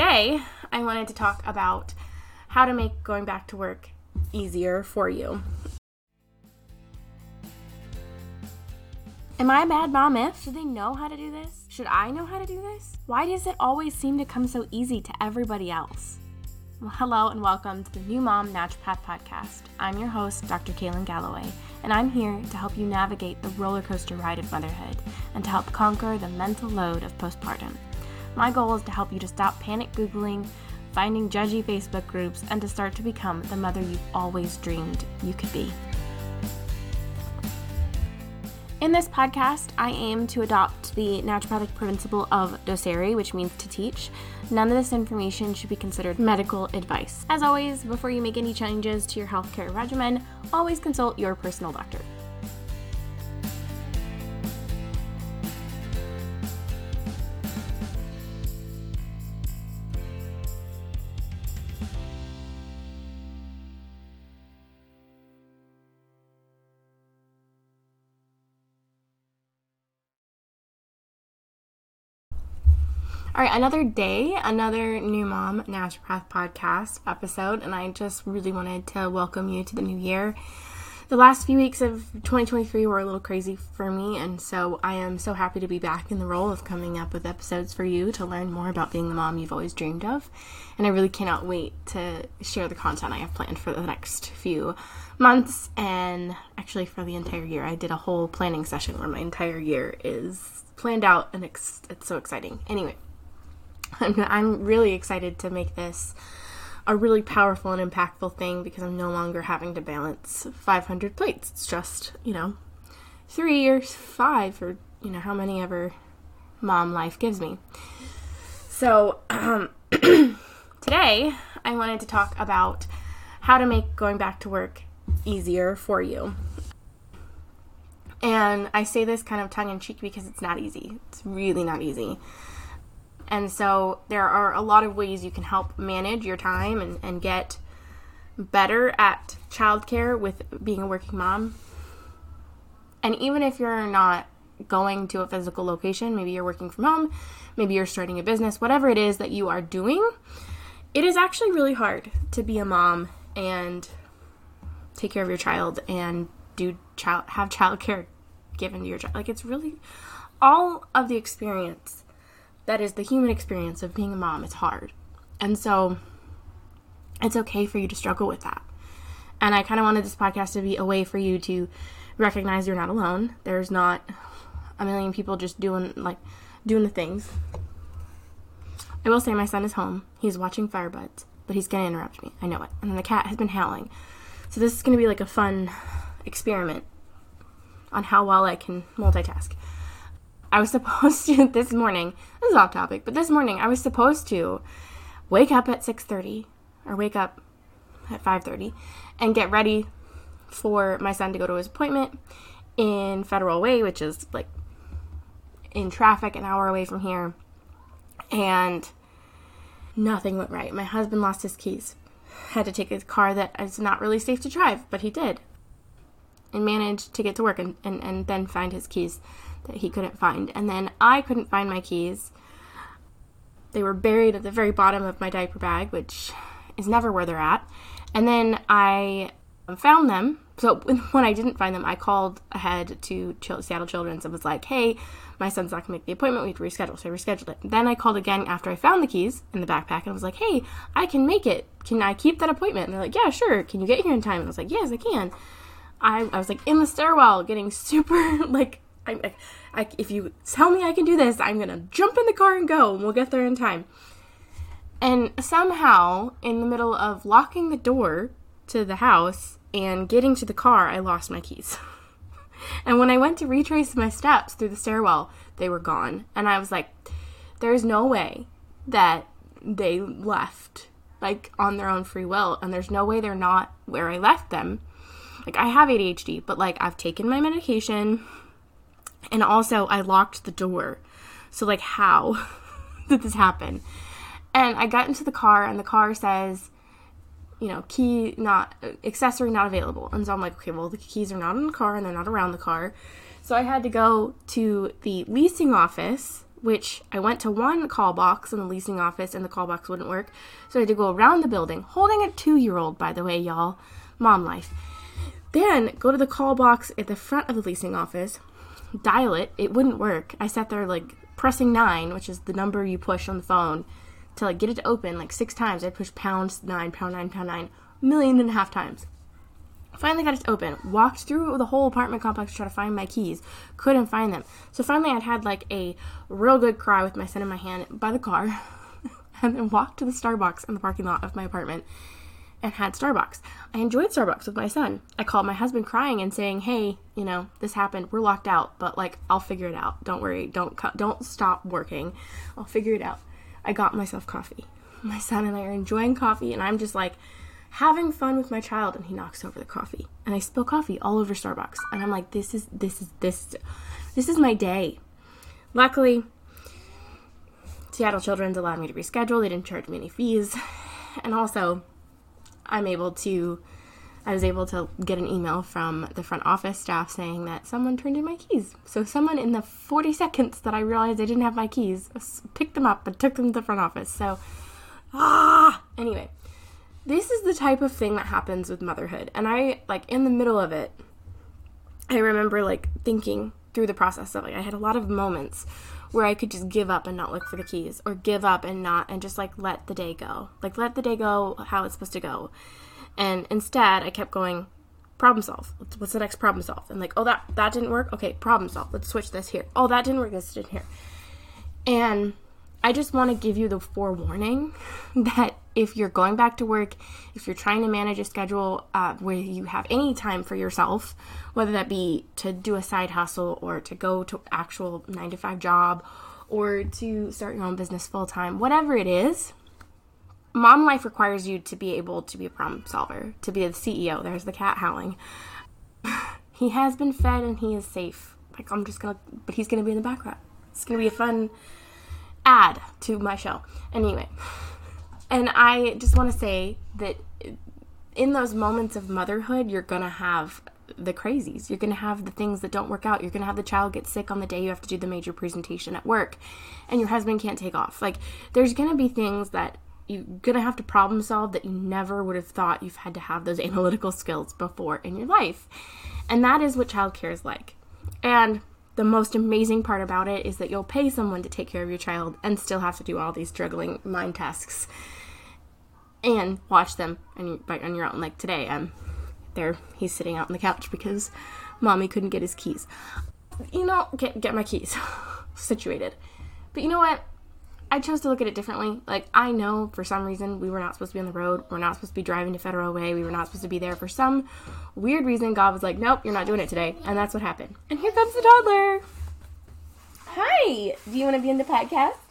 Today, I wanted to talk about how to make going back to work easier for you. Am I a bad mom if? Should they know how to do this? Should I know how to do this? Why does it always seem to come so easy to everybody else? Well, hello and welcome to the New Mom Naturopath Podcast. I'm your host, Dr. Kailyn Galloway, and I'm here to help you navigate the roller coaster ride of motherhood and to help conquer the mental load of postpartum. My goal is to help you to stop panic Googling, finding judgy Facebook groups, and to start to become the mother you've always dreamed you could be. In this podcast, I aim to adopt the naturopathic principle of docere, which means to teach. None of this information should be considered medical advice. As always, before you make any changes to your healthcare regimen, always consult your personal doctor. All right, another day, another new mom naturopath podcast episode, and I just really wanted to welcome you to the new year. The last few weeks of 2023 were a little crazy for me, and so I am so happy to be back in the role of coming up with episodes for you to learn more about being the mom you've always dreamed of. And I really cannot wait to share the content I have planned for the next few months and actually for the entire year. I did a whole planning session where my entire year is planned out, and it's, it's so exciting. Anyway. I'm, I'm really excited to make this a really powerful and impactful thing because I'm no longer having to balance 500 plates. It's just, you know, three or five or, you know, how many ever mom life gives me. So, um, today I wanted to talk about how to make going back to work easier for you. And I say this kind of tongue in cheek because it's not easy. It's really not easy. And so there are a lot of ways you can help manage your time and, and get better at childcare with being a working mom. And even if you're not going to a physical location, maybe you're working from home, maybe you're starting a business, whatever it is that you are doing, it is actually really hard to be a mom and take care of your child and do child have childcare given to your child. Like it's really all of the experience that is the human experience of being a mom. It's hard. And so it's okay for you to struggle with that. And I kind of wanted this podcast to be a way for you to recognize you're not alone. There's not a million people just doing like doing the things. I will say my son is home. He's watching Firebuds, but he's going to interrupt me. I know it. And then the cat has been howling. So this is going to be like a fun experiment on how well I can multitask. I was supposed to this morning. This is off topic, but this morning I was supposed to wake up at 6:30 or wake up at 5:30 and get ready for my son to go to his appointment in Federal Way, which is like in traffic an hour away from here. And nothing went right. My husband lost his keys. Had to take his car that is not really safe to drive, but he did. And managed to get to work and, and, and then find his keys that he couldn't find. And then I couldn't find my keys. They were buried at the very bottom of my diaper bag, which is never where they're at. And then I found them. So when I didn't find them, I called ahead to Seattle Children's and was like, "Hey, my son's not gonna make the appointment. We have to reschedule." So I rescheduled it. Then I called again after I found the keys in the backpack and I was like, "Hey, I can make it. Can I keep that appointment?" And they're like, "Yeah, sure. Can you get here in time?" And I was like, "Yes, I can." I, I was like in the stairwell, getting super like I, I, if you tell me I can do this, I'm gonna jump in the car and go, and we'll get there in time. And somehow, in the middle of locking the door to the house and getting to the car, I lost my keys. and when I went to retrace my steps through the stairwell, they were gone. And I was like, there's no way that they left like on their own free will and there's no way they're not where I left them. Like I have ADHD, but like I've taken my medication. And also, I locked the door. So, like, how did this happen? And I got into the car, and the car says, you know, key not, accessory not available. And so I'm like, okay, well, the keys are not in the car and they're not around the car. So I had to go to the leasing office, which I went to one call box in the leasing office and the call box wouldn't work. So I had to go around the building, holding a two year old, by the way, y'all. Mom life. Then go to the call box at the front of the leasing office, dial it. It wouldn't work. I sat there like pressing nine, which is the number you push on the phone, to like get it to open like six times. I pushed pound nine, pound nine, pound nine, million and a half times. Finally got it to open. Walked through the whole apartment complex to try to find my keys. Couldn't find them. So finally, I'd had like a real good cry with my son in my hand by the car, and then walked to the Starbucks in the parking lot of my apartment and had Starbucks. I enjoyed Starbucks with my son. I called my husband crying and saying, "Hey, you know, this happened. We're locked out, but like I'll figure it out. Don't worry. Don't cu- don't stop working. I'll figure it out." I got myself coffee. My son and I are enjoying coffee and I'm just like having fun with my child and he knocks over the coffee and I spill coffee all over Starbucks and I'm like this is this is this this is my day. Luckily, Seattle Children's allowed me to reschedule. They didn't charge me any fees. And also, I'm able to, I was able to get an email from the front office staff saying that someone turned in my keys. So someone in the 40 seconds that I realized I didn't have my keys picked them up and took them to the front office. So, ah, anyway, this is the type of thing that happens with motherhood. And I, like, in the middle of it, I remember, like, thinking through the process of, like, I had a lot of moments where I could just give up and not look for the keys or give up and not and just like let the day go. Like let the day go how it's supposed to go. And instead, I kept going problem solve. What's the next problem solve? And like, oh that that didn't work. Okay, problem solve. Let's switch this here. Oh, that didn't work. This didn't here. And I just want to give you the forewarning that if you're going back to work, if you're trying to manage a schedule uh, where you have any time for yourself, whether that be to do a side hustle or to go to actual nine to five job or to start your own business full time, whatever it is, mom life requires you to be able to be a problem solver, to be the CEO. There's the cat howling. he has been fed and he is safe. Like I'm just gonna, but he's gonna be in the background. It's gonna be a fun add to my show. Anyway. And I just want to say that in those moments of motherhood, you're going to have the crazies. You're going to have the things that don't work out. You're going to have the child get sick on the day you have to do the major presentation at work and your husband can't take off. Like, there's going to be things that you're going to have to problem solve that you never would have thought you've had to have those analytical skills before in your life. And that is what childcare is like. And the most amazing part about it is that you'll pay someone to take care of your child and still have to do all these struggling mind tasks and watch them on your, on your own. Like today, um, there he's sitting out on the couch because mommy couldn't get his keys. You know, get get my keys situated. But you know what? I chose to look at it differently. Like I know for some reason we were not supposed to be on the road. We're not supposed to be driving to Federal Way. We were not supposed to be there for some weird reason. God was like, "Nope, you're not doing it today," and that's what happened. And here comes the toddler. Hi. Do you want to be in the podcast?